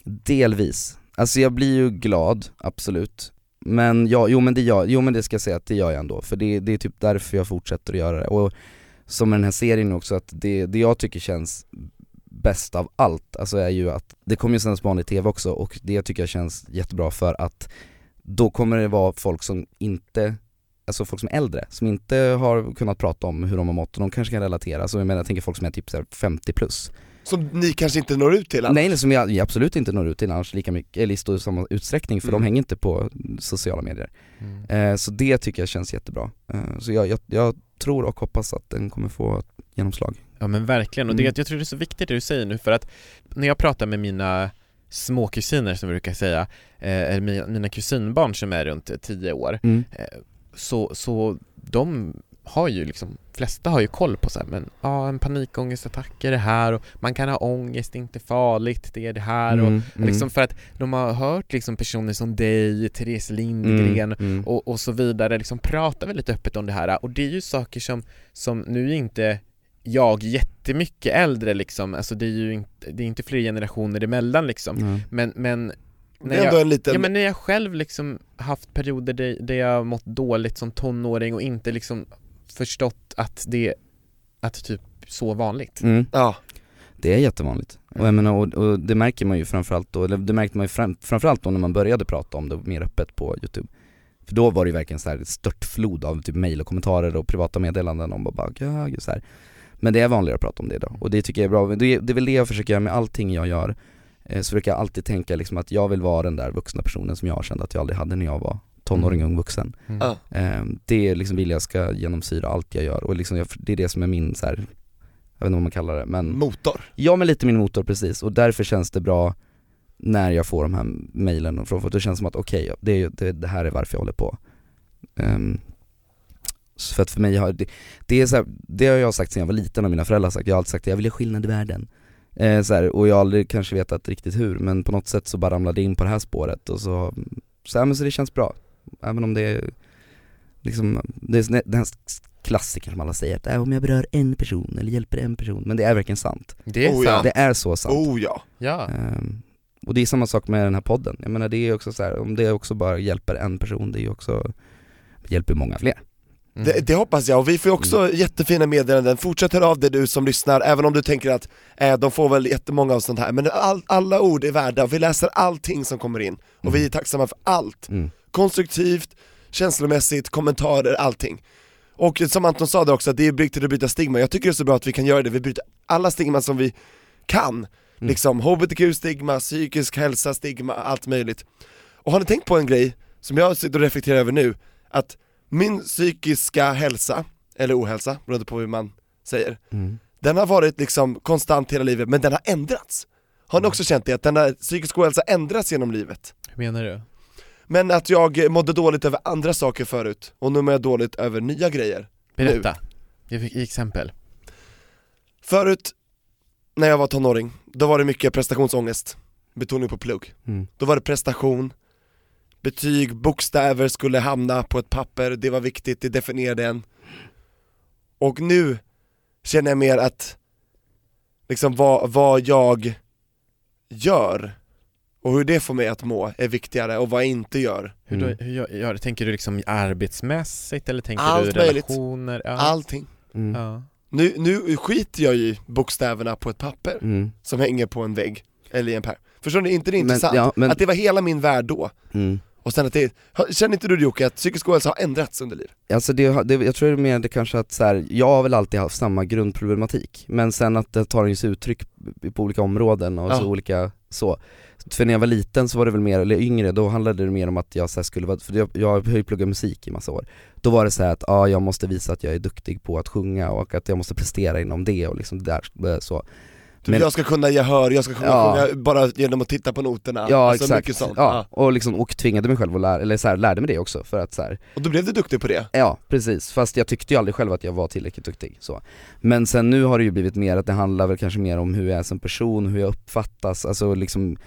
Delvis, alltså jag blir ju glad, absolut. Men ja, jo men det gör, jo men det ska jag säga att det gör jag ändå, för det, det är typ därför jag fortsätter att göra det. Och som med den här serien också, att det, det jag tycker känns bäst av allt, alltså är ju att det kommer ju sändas på vanlig TV också och det tycker jag känns jättebra för att då kommer det vara folk som inte Alltså folk som är äldre, som inte har kunnat prata om hur de har mått. Och de kanske kan relatera, så jag menar jag tänker folk som är typ 50 plus. Som ni kanske inte når ut till annars. Nej, eller som jag, jag absolut inte når ut till annars lika mycket, eller i stor samma utsträckning för Mm. de hänger inte på sociala medier. Mm. Eh, så det tycker jag känns jättebra. Eh, så jag, jag, jag tror och hoppas att den kommer få ett genomslag. Ja men verkligen, och det, Mm. jag tror det är så viktigt det du säger nu för att när jag pratar med mina småkusiner som vi brukar säga, eh, eller mina, mina kusinbarn som är runt 10 år, Mm. eh, så, så de har ju liksom, flesta har ju koll på så här, men ja en panikångestattack är det här och man kan ha ångest, det är inte farligt, det är det här och Mm, mm. liksom för att de har hört liksom personer som dig, Therese Lindgren Mm, mm. och, och så vidare liksom prata väldigt öppet om det här och det är ju saker som, som nu är inte jag jättemycket äldre liksom, alltså det är ju inte, det är inte fler generationer emellan liksom Mm. men, men när jag, en liten... Ja men när jag själv liksom haft perioder där, jag mått dåligt som tonåring och inte liksom förstått att det, att typ så vanligt Mm. Ja. Det är jättevanligt. Och, jag menar, och, och det märker man ju framförallt då, eller det märkte man ju fram, framförallt då när man började prata om det mer öppet på youtube För då var det ju verkligen så här ett störtflod av typ mail och kommentarer och privata meddelanden om bara, ja, så här. Men det är vanligare att prata om det idag, och det tycker jag är bra, det är, det är väl det jag försöker göra med allting jag gör eh, Så brukar jag alltid tänka liksom att jag vill vara den där vuxna personen som jag kände att jag aldrig hade när jag var tonåring ung vuxen. Mm. Eh, det liksom vill jag ska genomsyra allt jag gör och liksom jag, det är det som är min så här, jag vet inte vad man kallar det men Motor. Ja men lite min motor precis och därför känns det bra när jag får de här mejlen från folk, det känns som att okej, det, är ju- det, det här är varför jag håller på. Så för att för mig har det, det är så här, det har jag sagt sen jag var liten och mina föräldrar har sagt, jag har alltid sagt att jag vill göra skillnad i världen. Eh, så här, och jag har aldrig kanske vetat riktigt hur, men på något sätt så bara ramlade jag in på det här spåret och så, så, ja, men så det känns bra. Även om det är liksom, det är den här klassikern som alla säger att äh, om jag berör en person eller hjälper en person, men det är verkligen sant. Det är Oh, sant. Det är så sant. Oh ja. Ja. Ehm, och det är samma sak med den här podden, jag menar det är också så här, om det också bara hjälper en person, det är ju också, hjälper många fler. Mm. Det, det hoppas jag, och vi får ju också jättefina meddelanden, fortsätt höra av dig du som lyssnar, även om du tänker att eh, de får väl jättemånga av sånt här, men all, alla ord är värda, vi läser allting som kommer in, och vi är tacksamma för allt. Mm. Konstruktivt, känslomässigt, kommentarer, allting. Och som Anton sa det också, att det är viktigt att bryta stigma, jag tycker det är så bra att vi kan göra det, vi bryter alla stigma som vi kan, liksom hbtq-stigma, psykisk hälsa-stigma, allt möjligt. Och har ni tänkt på en grej, som jag sitter och reflekterar över nu, att min psykiska hälsa, eller ohälsa, beroende på hur man säger, Mm. den har varit liksom konstant hela livet, men den har ändrats. Har ni också känt det, att den här psykisk ohälsa ändras genom livet? Hur menar du? Men att jag mådde dåligt över andra saker förut, och nu mår jag dåligt över nya grejer. Berätta. Ge exempel. Förut, när jag var tonåring, då var det mycket prestationsångest, betoning på plugg. Mm. Då var det prestation, betyg, bokstäver skulle hamna på ett papper, det var viktigt, det definierade en. Och nu känner jag mer att, liksom vad, vad jag gör och hur det får mig att må är viktigare och vad jag inte gör. Hur, Mm. då, hur gör, gör, tänker du liksom arbetsmässigt eller tänker Allt du möjligt. relationer? Ja. Allting. Mm. Ja. Nu, nu skiter jag i bokstäverna på ett papper Mm. som hänger på en vägg, eller i en pärm. Förstår ni? inte det är Men- intressant? ja, men- Att det var hela min värld då, Mm. Och sen att det, känner inte du Jocke att psykisk ohälsa har ändrats under livet? Alltså det, det, jag tror det är mer det kanske att så här, jag har väl alltid haft samma grundproblematik, men sen att det tar sig uttryck på olika områden och Ja. så olika så. För när jag var liten så var det väl mer, eller yngre, då handlade det mer om att jag så skulle vara, för jag, jag har ju pluggat musik i massa år. Då var det så här att ja, jag måste visa att jag är duktig på att sjunga och att jag måste prestera inom det och liksom det där, så. Men- jag ska kunna gehör, jag ska kunna Ja. sjunga bara genom att titta på noterna, Ja alltså exakt, mycket sånt. ja, Ja. och liksom, och tvingade mig själv att lära, eller så här, lärde mig det också för att så här, Och då blev du duktig på det? Ja, precis. Fast jag tyckte ju aldrig själv att jag var tillräckligt duktig så. Men sen nu har det ju blivit mer att det handlar väl kanske mer om hur jag är som person, hur jag uppfattas, alltså liksom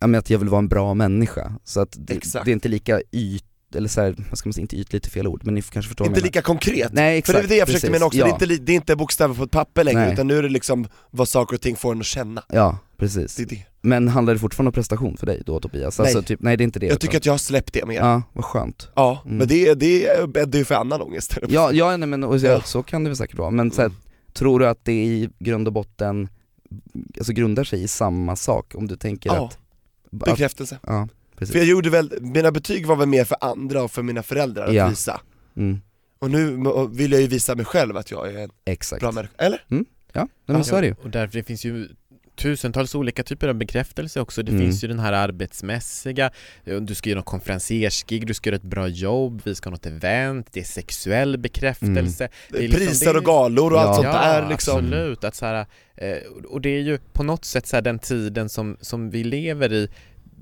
Ja men att jag vill vara en bra människa, så att det, det är inte lika yt, eller så här, vad ska man säga, inte ytligt är fel ord, men ni kanske förstår vad Inte lika konkret? Nej För exakt, det är det jag försökte mena också, ja. det, är inte, det är inte bokstäver på ett papper längre, Nej. utan nu är det liksom vad saker och ting får en att känna. Ja, precis. Det är det. Men handlar det fortfarande om prestation för dig då Tobias? Alltså, Nej. typ, nej det är inte det Jag tycker utan- att jag har släppt det mer. Ja, Ja, vad skönt. Mm. men det, det bäddar ju för annan ångest. Ja, ja nej, men och så, Ja. så kan det väl säkert vara, men så här, tror du att det i grund och botten, alltså grundar sig i samma sak? Om du tänker Ja, att... bekräftelse. Ja, precis. För jag gjorde väl, mina betyg var väl mer för andra och för mina föräldrar att Ja. visa. Mm, Och nu vill jag ju visa mig själv att jag är en exakt. bra människa, eller? Ja, nej, men så är det ju. Och därför det finns ju tusentals olika typer av bekräftelse också. Det Mm. finns ju den här arbetsmässiga, du ska göra något konferensiersgig, du ska göra ett bra jobb, vi ska ha något event, det är sexuell bekräftelse. Det är liksom- Priser det är- och galor och allt Ja. sånt ja, där liksom. absolut. Att så här, eh, och det är ju på något sätt så här, den tiden som, som vi lever i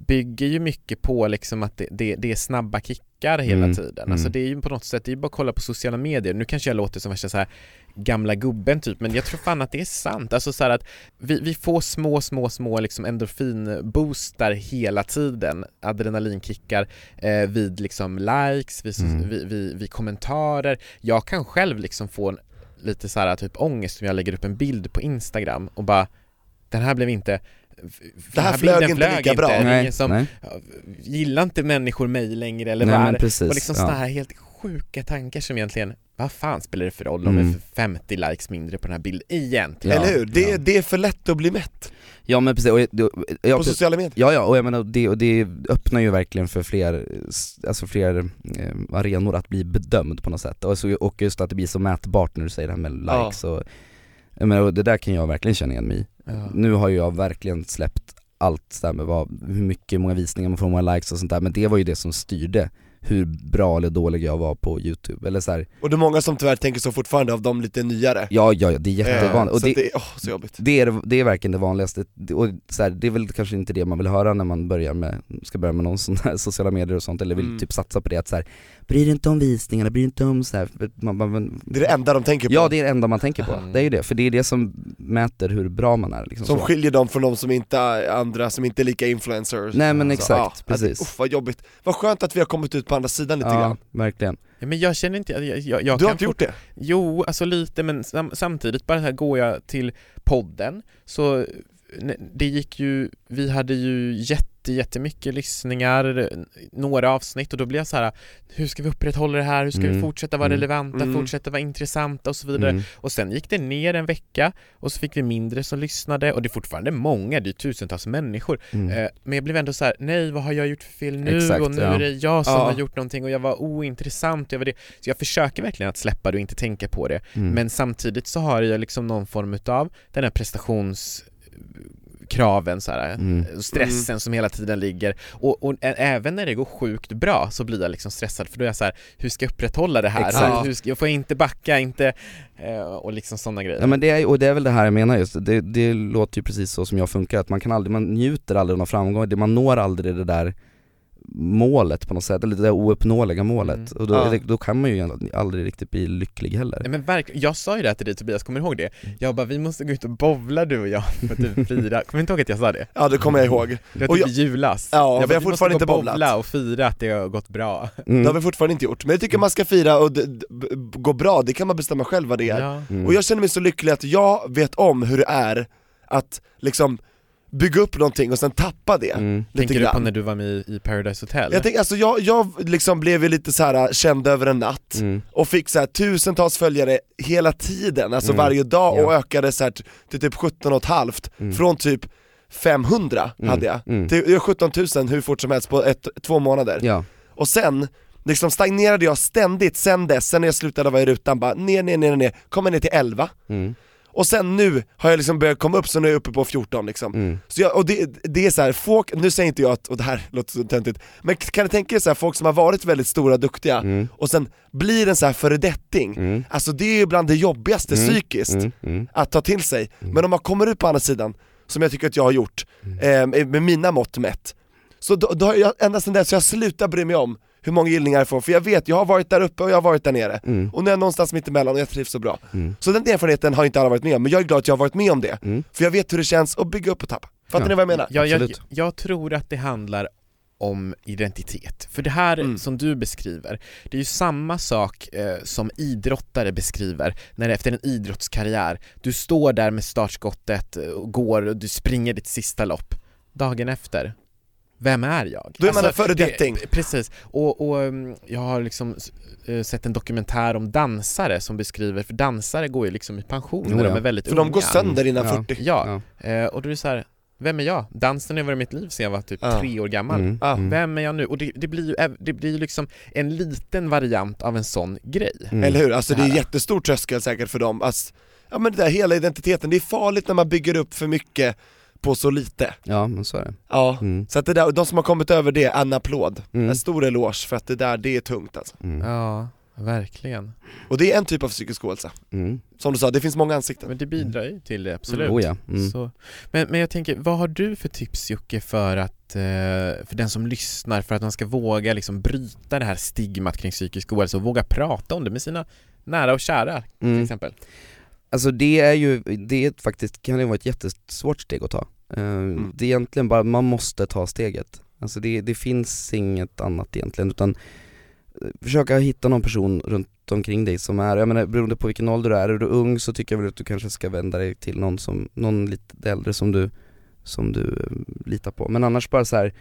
bygger ju mycket på liksom att det, det, det är snabba kickar hela Mm, tiden. mm. Alltså det är ju på något sätt, det är ju bara att kolla på sociala medier. Nu kanske jag låter som värsta så här gamla gubben typ, men jag tror fan att det är sant. Alltså så att vi, vi får små, små, små liksom endorfinboostar hela tiden, adrenalinkickar eh, vid liksom likes, vid, Mm. vid, vid, vid kommentarer. Jag kan själv liksom få en, lite så här typ ångest om jag lägger upp en bild på Instagram och bara den här blev inte Det här den flög inte lika bra. Är Nej, ingen som, nej. ja, gillar inte människor mig längre eller Nej, vad det? Och liksom ja. sådana här helt sjuka tankar som egentligen, vad fan spelar det för roll om Mm. det är 50 likes mindre på den här bilden egentligen? Ja, Eller hur? Det, ja. det är för lätt att bli mätt Ja men precis, och, jag- det- ja, på precis. sociala medier. Ja, ja, och jag menar det, och det öppnar ju verkligen för fler, alltså fler eh, arenor att bli bedömd på något sätt. Och, så, och just att det blir så mätbart när du säger det här med Ja. likes och, jag menar, och det där kan jag verkligen känna igen mig i. Ja. Nu har ju jag verkligen släppt allt där med vad, hur mycket, många visningar man får, hur många likes och sånt där, men det var ju det som styrde hur bra eller dålig jag var på youtube, eller så här, Och det är många som tyvärr tänker så fortfarande av de lite nyare ja ja, det är jättevanligt. Eh, och det, att det, åh, så jobbigt det, är, det är verkligen det vanligaste, Det- och så här, det är väl kanske inte det man vill höra när man börjar med, ska börja med någon sån här sociala medier och sånt, eller vill Mm. typ satsa på det, att så här, bry dig inte om visningarna, bry dig inte om så här, man, man, man, Det är det enda de tänker på Ja det är det enda man tänker på, Mm. det är ju det, för det är det som mäter hur bra man är liksom Som så. skiljer dem från de som inte är andra, som inte är lika influencers Nej men Så, exakt, ja, precis. Det, uff, vad jobbigt, vad skönt att vi har kommit ut på andra sidan lite Ja, grann verkligen. Ja, men jag känner inte, jag, jag, jag Du har inte gjort det? Jo, alltså lite men sam, samtidigt bara här går jag till podden så det gick ju, vi hade ju jätte, jättemycket lyssningar, några avsnitt och då blir jag så här hur ska vi upprätthålla det här, hur ska vi Mm. fortsätta vara Mm. relevanta, Mm. fortsätta vara intressanta och så vidare Mm. och sen gick det ner en vecka och så fick vi mindre som lyssnade och det är fortfarande många, det är tusentals människor Mm. Eh, Men jag blev ändå så här: nej vad har jag gjort för fel nu? Exakt, och nu ja. är det jag som Ja. har gjort någonting och jag var ointressant, jag var det. Så jag försöker verkligen att släppa det och inte tänka på det. Mm. Men samtidigt så har jag liksom någon form utav den här prestationskraven så här, Mm. stressen som hela tiden ligger och, och även när det går sjukt bra så blir jag liksom stressad för då är jag så här: hur ska jag upprätthålla det här? Exakt. Hur ska, jag får inte backa, inte, eh, och liksom sådana grejer Ja men det är, och det är väl det här jag menar just, det, det låter ju precis så som jag funkar, att man kan aldrig, man njuter aldrig av någon framgång, man når aldrig det där målet på något sätt, eller det där ouppnåeliga målet, Mm. och då, Ja. då kan man ju aldrig riktigt bli lycklig heller Nej men verkligen, jag sa ju det här till dig Tobias, kommer du ihåg det? Jag bara, vi måste gå ut och bowla du och jag för typ fira, kommer du inte ihåg att jag sa det? Ja det kommer jag ihåg, Det Och var typ jag- julas Ja, jag vi har bara, måste fortfarande gå inte och bowlat. bowla och fira att det har gått bra mm. det har vi fortfarande inte gjort Men jag tycker man ska fira och gå bra, det kan man bestämma själv vad det är Ja, Mm. Och jag känner mig så lycklig att jag vet om hur det är att liksom bygga upp någonting och sen tappa det Mm. lite tänker du på grann när du var med i- Paradise Hotel? Jag, tänk, alltså jag, jag liksom blev ju lite så här känd över en natt Mm. och fick så här tusentals följare hela tiden, alltså Mm. varje dag och Ja. ökade så här till typ 17 och ett halvt Mm. från typ 500 Mm. hade jag, Mm. till 17 000 hur fort som helst på ett, två månader Ja, Och sen liksom stagnerade jag ständigt sen dess, sen när jag slutade vara i rutan bara ner, ner, ner, ner, kommer ner till 11 mm. Och sen nu har jag liksom börjat komma upp så nu är jag uppe på 14 liksom Mm. så jag, och det, det är så här, folk, nu säger inte jag att, och det här låter så töntigt, men kan du tänka dig så här, folk som har varit väldigt stora och duktiga, Mm. och sen blir en så här föredetting, Mm. alltså det är ju bland det jobbigaste Mm. psykiskt, Mm. Mm. att ta till sig, men om man kommer ut på andra sidan, som jag tycker att jag har gjort, eh, med mina mått mätt, så då, då har jag, ända sedan dess, så jag slutar bry mig om hur många gillningar jag får, för jag vet, jag har varit där uppe och jag har varit där nere, Mm. och nu är jag någonstans mittemellan och jag trivs så bra. Mm. Så den erfarenheten har inte alla varit med om, men jag är glad att jag har varit med om det, Mm. för jag vet hur det känns att bygga upp och tappa. Fattar Ja. ni vad jag menar? Ja, jag, Absolut. jag tror att det handlar om identitet. För det här Mm. som du beskriver, det är ju samma sak eh, som idrottare beskriver när efter en idrottskarriär, du står där med startskottet eh, och går och du springer ditt sista lopp. Dagen efter, vem är jag? Då är man en det- föredetting. Precis, och, och mm, jag har liksom eh, sett en dokumentär om dansare som beskriver, för dansare går ju liksom i pension när de är väldigt För unga. de går sönder innan Ja. 40 Ja, Ja. Eh, och då är det så här, vem är jag? Dansen har varit i mitt liv sedan jag var typ Ja. tre år gammal. Mm. Ja. Mm. Vem är jag nu? Och det, det blir ju det blir liksom en liten variant av en sån grej. Mm. Eller hur? Alltså det är Här. jättestor tröskel säkert för dem, alltså, ja men det där hela identiteten, det är farligt när man bygger upp för mycket på så lite Ja men så är det Ja, mm. så att det där, de som har kommit över det, en applåd, Mm. en stor eloge för att det där, det är tungt alltså Mm. Ja, verkligen. Och det är en typ av psykisk ohälsa, Mm. som du sa, det finns många ansikten Men det bidrar ju till det, absolut. Oh ja, mm. Så, men, men jag tänker, vad har du för tips Jocke för att, eh, för den som lyssnar, för att man ska våga liksom bryta det här stigmat kring psykisk ohälsa och våga prata om det med sina nära och kära till Mm. exempel? Alltså det är ju, det är faktiskt, kan det vara ett jättesvårt steg att ta. Eh, Det är egentligen bara, man måste ta steget. Alltså det, det finns inget annat egentligen utan eh, försöka hitta någon person runt omkring dig som är, jag menar beroende på vilken ålder du är, är du ung så tycker jag väl att du kanske ska vända dig till någon som, någon lite äldre som du, som du eh, litar på. Men annars bara så här.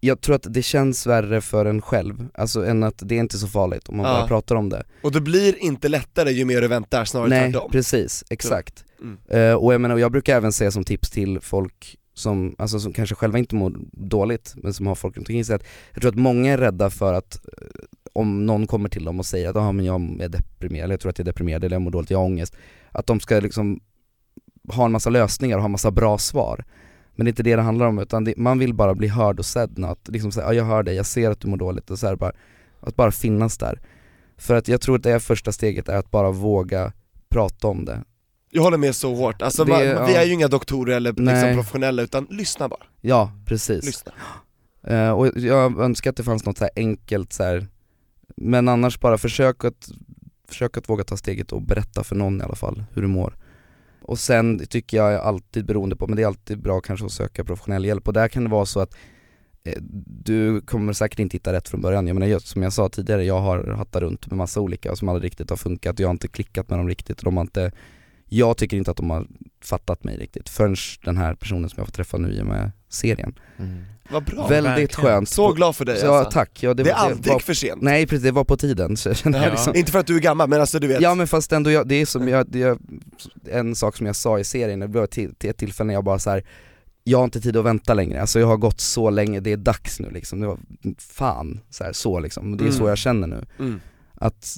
Jag tror att det känns värre för en själv, alltså än att det är inte så farligt om man Ja. bara pratar om det. Och det blir inte lättare ju mer du väntar, snarare Nej, tvärtom precis, exakt. Mm. Eh, och jag menar, jag brukar även säga som tips till folk som, alltså som kanske själva inte mår dåligt, men som har folk runt omkring sig, att jag tror att många är rädda för att eh, om någon kommer till dem och säger att ah, men jag är deprimerad, eller jag tror att jag är deprimerad, eller jag mår dåligt, jag har ångest, att de ska liksom ha en massa lösningar och ha en massa bra svar. Men det är inte det det handlar om, utan det, man vill bara bli hörd och sedd, att liksom säga, ja jag hör dig, jag ser att du mår dåligt, och så här bara, att bara finnas där. För att jag tror att det är första steget är att bara våga prata om det. Jag håller med så hårt, alltså Det- man, ja. vi är ju inga doktorer eller liksom professionella utan lyssna bara, Ja, precis. lyssna. Eh, och jag önskar att det fanns något så enkelt så här. men annars bara försök att, försök att våga ta steget och berätta för någon i alla fall hur du mår. Och sen tycker jag alltid beroende på, men det är alltid bra kanske att söka professionell hjälp. Och där kan det vara så att eh, du kommer säkert inte hitta rätt från början. Jag menar just som jag sa tidigare, jag har hattat runt med massa olika som aldrig riktigt har funkat. Och jag har inte klickat med dem riktigt. De har inte jag tycker inte att de har fattat mig riktigt förrän den här personen som jag får träffa nu i och med serien. Vad bra. Väldigt verkligen. skönt. Så glad för dig Ja alltså. tack, ja, det, Det är var- aldrig var, för sent. Nej precis, det var på tiden så jag Ja. liksom Inte för att du är gammal men alltså du vet, Ja men fast ändå, jag, det är som jag, det är en sak som jag sa i serien, det var till, till ett tillfälle när jag bara så här. jag har inte tid att vänta längre, alltså jag har gått så länge, det är dags nu liksom, det var, fan, så, här, så liksom, det är så Mm. jag känner nu. Mm. Att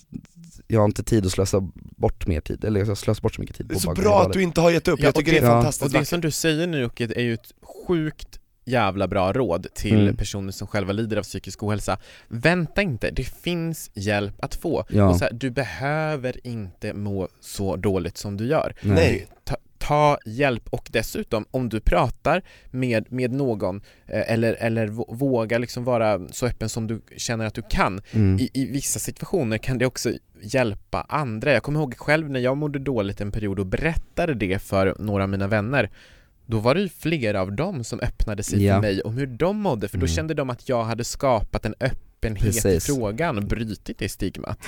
jag har inte tid att slösa bort mer tid, eller jag slösar bort så mycket tid det på är så bra att du inte har gett upp, Ja, jag tycker och det är det- fantastiskt Och det vackert. som du säger nu Jocke, är ju ett sjukt jävla bra råd till Mm. personer som själva lider av psykisk ohälsa. Vänta inte, det finns hjälp att få. Ja. Och så här, du behöver inte må så dåligt som du gör. Nej. Ta, ta hjälp och dessutom om du pratar med, med någon eh, eller, eller vå- våga liksom vara så öppen som du känner att du kan Mm. i, i vissa situationer kan det också hjälpa andra. Jag kommer ihåg själv när jag mådde dåligt en period och berättade det för några av mina vänner då var det ju flera av dem som öppnade sig Ja. för mig om hur de mådde för då Mm. kände de att jag hade skapat en öppenhet i Precis. frågan och brutit det stigmat.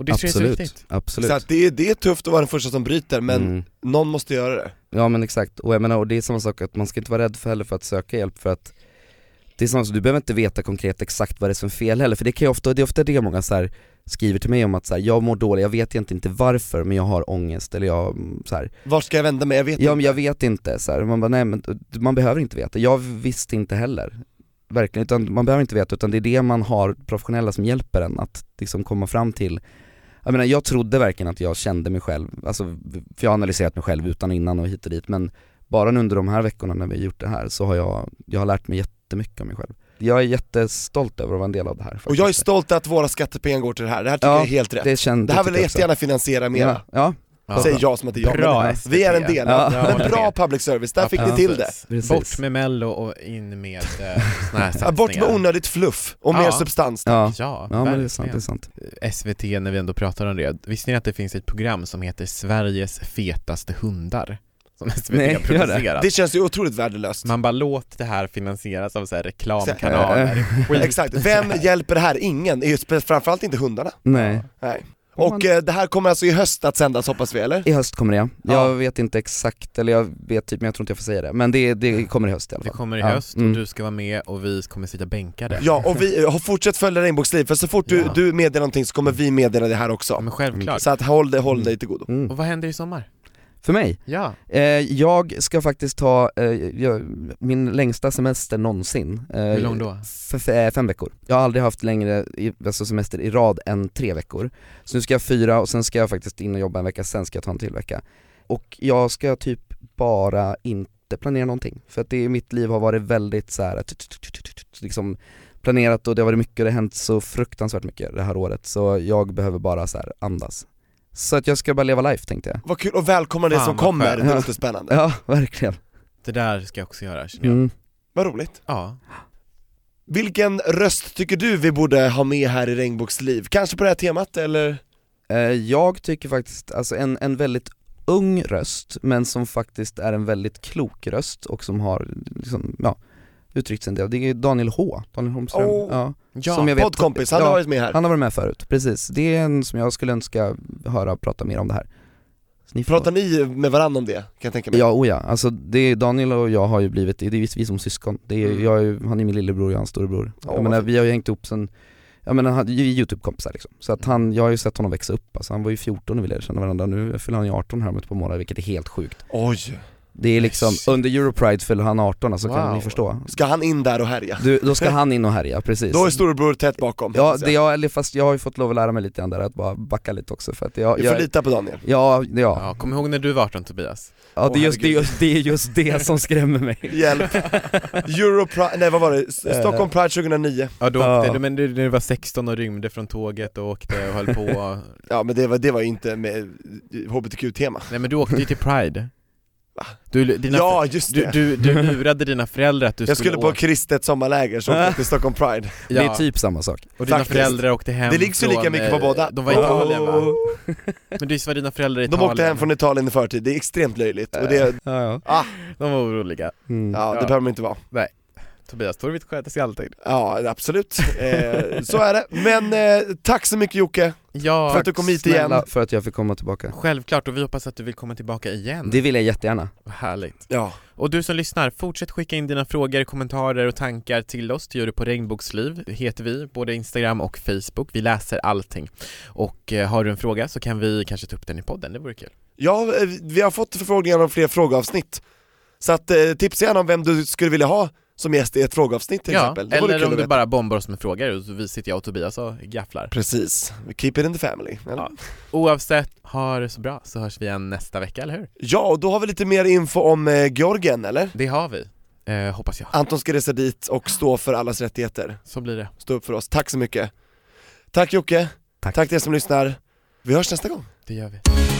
Och det Absolut, viktigt. absolut. Så att det, är, det är tufft att vara den första som bryter men Mm. någon måste göra det. Ja men exakt, och jag menar, och det är samma sak att man ska inte vara rädd för heller för att söka hjälp för att det är samma sak, du behöver inte veta konkret exakt vad det är som är fel heller, för det kan ju ofta, det är ofta det många så här skriver till mig om att så här, jag mår dåligt, jag vet egentligen inte varför men jag har ångest eller jag, mm, så här, Vart ska jag vända mig? Jag vet ja men inte. jag vet inte så här, man bara nej men man behöver inte veta, jag visste inte heller Verkligen, utan man behöver inte veta utan det är det man har professionella som hjälper en att liksom komma fram till Jag menar jag trodde verkligen att jag kände mig själv, alltså för jag har analyserat mig själv utan och innan och hit och dit men bara under de här veckorna när vi har gjort det här så har jag, jag har lärt mig jättemycket om mig själv Jag är jättestolt över att vara en del av det här Och jag är faktiskt. stolt att våra skattepengar går till det här, det här tycker Ja, jag är helt rätt. det Det här vill jag jättegärna finansiera mera. Ja, ja, Säger jag som att det är jag, Bra men SVT. vi är en del. Ja. Jag Men bra public service, där fick Ja, ni till det. precis. Bort med mello och in med eh, såna här Ja, bort med satsningar. onödigt fluff och mer Ja. substans. ja. Ja, ja men det är sant, det är sant SVT när vi ändå pratar om det, visste ni att det finns ett program som heter Sveriges fetaste hundar? Som SVT Nej, har gör det? producerat. Det känns ju otroligt värdelöst. Man bara låt det här finansieras av så här reklamkanaler. Exakt, vem hjälper det här? Ingen, framförallt inte hundarna. Nej Nej. Och eh, det här kommer alltså i höst att sändas hoppas vi eller? I höst kommer det ja. Ja. Jag vet inte exakt, eller jag vet typ men jag tror inte jag får säga det. Men det, det kommer i höst i alla Det fall. kommer i Ja. höst och Mm. du ska vara med och vi kommer sitta bänkade. Ja, och vi har fortsätt följa Regnbågsliv, för så fort du, Ja. du meddelar någonting så kommer vi meddela det här Ja, också. men självklart. Så att håll, dig- håll dig till godo. Mm. Och vad händer i sommar? För mig? Ja, Eh, jag ska faktiskt ta eh, jag, min längsta semester någonsin. Eh, hur lång då? Eh, fem veckor. Jag har aldrig haft längre i, alltså semester i rad än tre veckor. Så nu ska jag fyra och sen ska jag faktiskt in och jobba en vecka, sen ska jag ta en till vecka. Och jag ska typ bara inte planera någonting. För att det i mitt liv har varit väldigt så här, liksom planerat och det har varit mycket och det har hänt så fruktansvärt mycket det här året. Så jag behöver bara så här andas. Så att jag ska bara leva life tänkte jag. Vad kul, och välkomna det Fan, som vad kommer, skönt. det Ja. låter spännande. Ja, verkligen. Det där ska jag också göra känner jag. Mm. Vad roligt. Ja. Vilken röst tycker du vi borde ha med här i Regnbågsliv? Kanske på det här temat eller? Eh, Jag tycker faktiskt, alltså en, en väldigt ung röst, men som faktiskt är en väldigt klok röst och som har liksom, ja, uttryckt sig en del. Det är Daniel H, Daniel Holmström. Oh. Ja. Ja, Som jag vet- Poddkompis, han har ja, varit med här. Han har varit med förut, precis. Det är en som jag skulle önska höra prata mer om det här. Ni får- Pratar ni med varandra om det, kan jag tänka mig? Ja, oh ja. Alltså det är, Daniel och jag har ju blivit, det är vi, vi som syskon. Det är, Mm. jag är, han är min lillebror och jag är hans storebror. Åh, jag menar, vi har ju hängt ihop sen, jag menar han- vi är youtube-kompisar liksom. Så att han, jag har ju sett honom växa upp, alltså han var ju 14 när vi lärde känna varandra, nu fyller han ju 18 här om ett par månader vilket är helt sjukt. Oj! Det är liksom, Shit. under Europride fyller han 18 alltså kan Wow. ni förstå Ska han in där och härja? du, Då ska han in och härja, precis Då är storebror tätt bakom Ja, det jag. eller fast jag har ju fått lov att lära mig lite grann där, att bara backa lite också för att jag, Vi får jag lita på Daniel Ja, ja, Ja, kom ihåg när du var 18 Tobias. ja det, är Åh, just, det, är just, det är just det som skrämmer mig Hjälp! Europride, nej vad var det? S- Stockholm Pride 2009 Ja, då Ja. åkte du, men du, du var 16 och rymde från tåget och åkte och höll på. Ja men det var, det var ju inte med HBTQ-tema Nej men du åkte ju till Pride. Du, dina, Ja just du, det! du, du lurade dina föräldrar att du jag skulle på åka. kristet sommarläger så åkte jag till Stockholm Pride Det är typ samma sak Och dina Faktiskt. föräldrar åkte hem Det ligger så lika mycket på eh, båda. De var i Italien va? Oh. Men det var dina föräldrar i De Italien åkte hem från Italien i förtid, det är extremt löjligt och det, Ja, ja. ah, De var oroliga Mm. ja det Ja. behöver man inte vara Tobias Torvik sköter sig alltid Ja absolut, eh, så är det. Men eh, tack så mycket Jocke Ja, för att du kom hit igen för att jag fick komma tillbaka självklart och vi hoppas att du vill komma tillbaka igen Det vill jag jättegärna Vad Härligt Ja, Och du som lyssnar, fortsätt skicka in dina frågor, kommentarer och tankar till oss. Det gör du på Regnbågsliv, det heter vi, både Instagram och Facebook. Vi läser allting. Och eh, har du en fråga så kan vi kanske ta upp den i podden, det vore kul. ja eh, vi har fått förfrågningar om fler frågeavsnitt Så att eh, tipsa gärna om vem du skulle vilja ha som gäst i ett frågeavsnitt till ja, exempel Det eller om du bara bombar oss med frågor och så sitter jag och Tobias och gafflar. Precis, keep it in the family eller? Ja. Oavsett, ha det så bra så hörs vi igen nästa vecka, eller hur? Ja, och då har vi lite mer info om eh, Georgien eller? Det har vi, eh, hoppas jag. Anton ska resa dit och stå för allas rättigheter, Så blir det. stå upp för oss, tack så mycket Tack Jocke, Tack. tack till er som lyssnar, vi hörs nästa gång Det gör vi.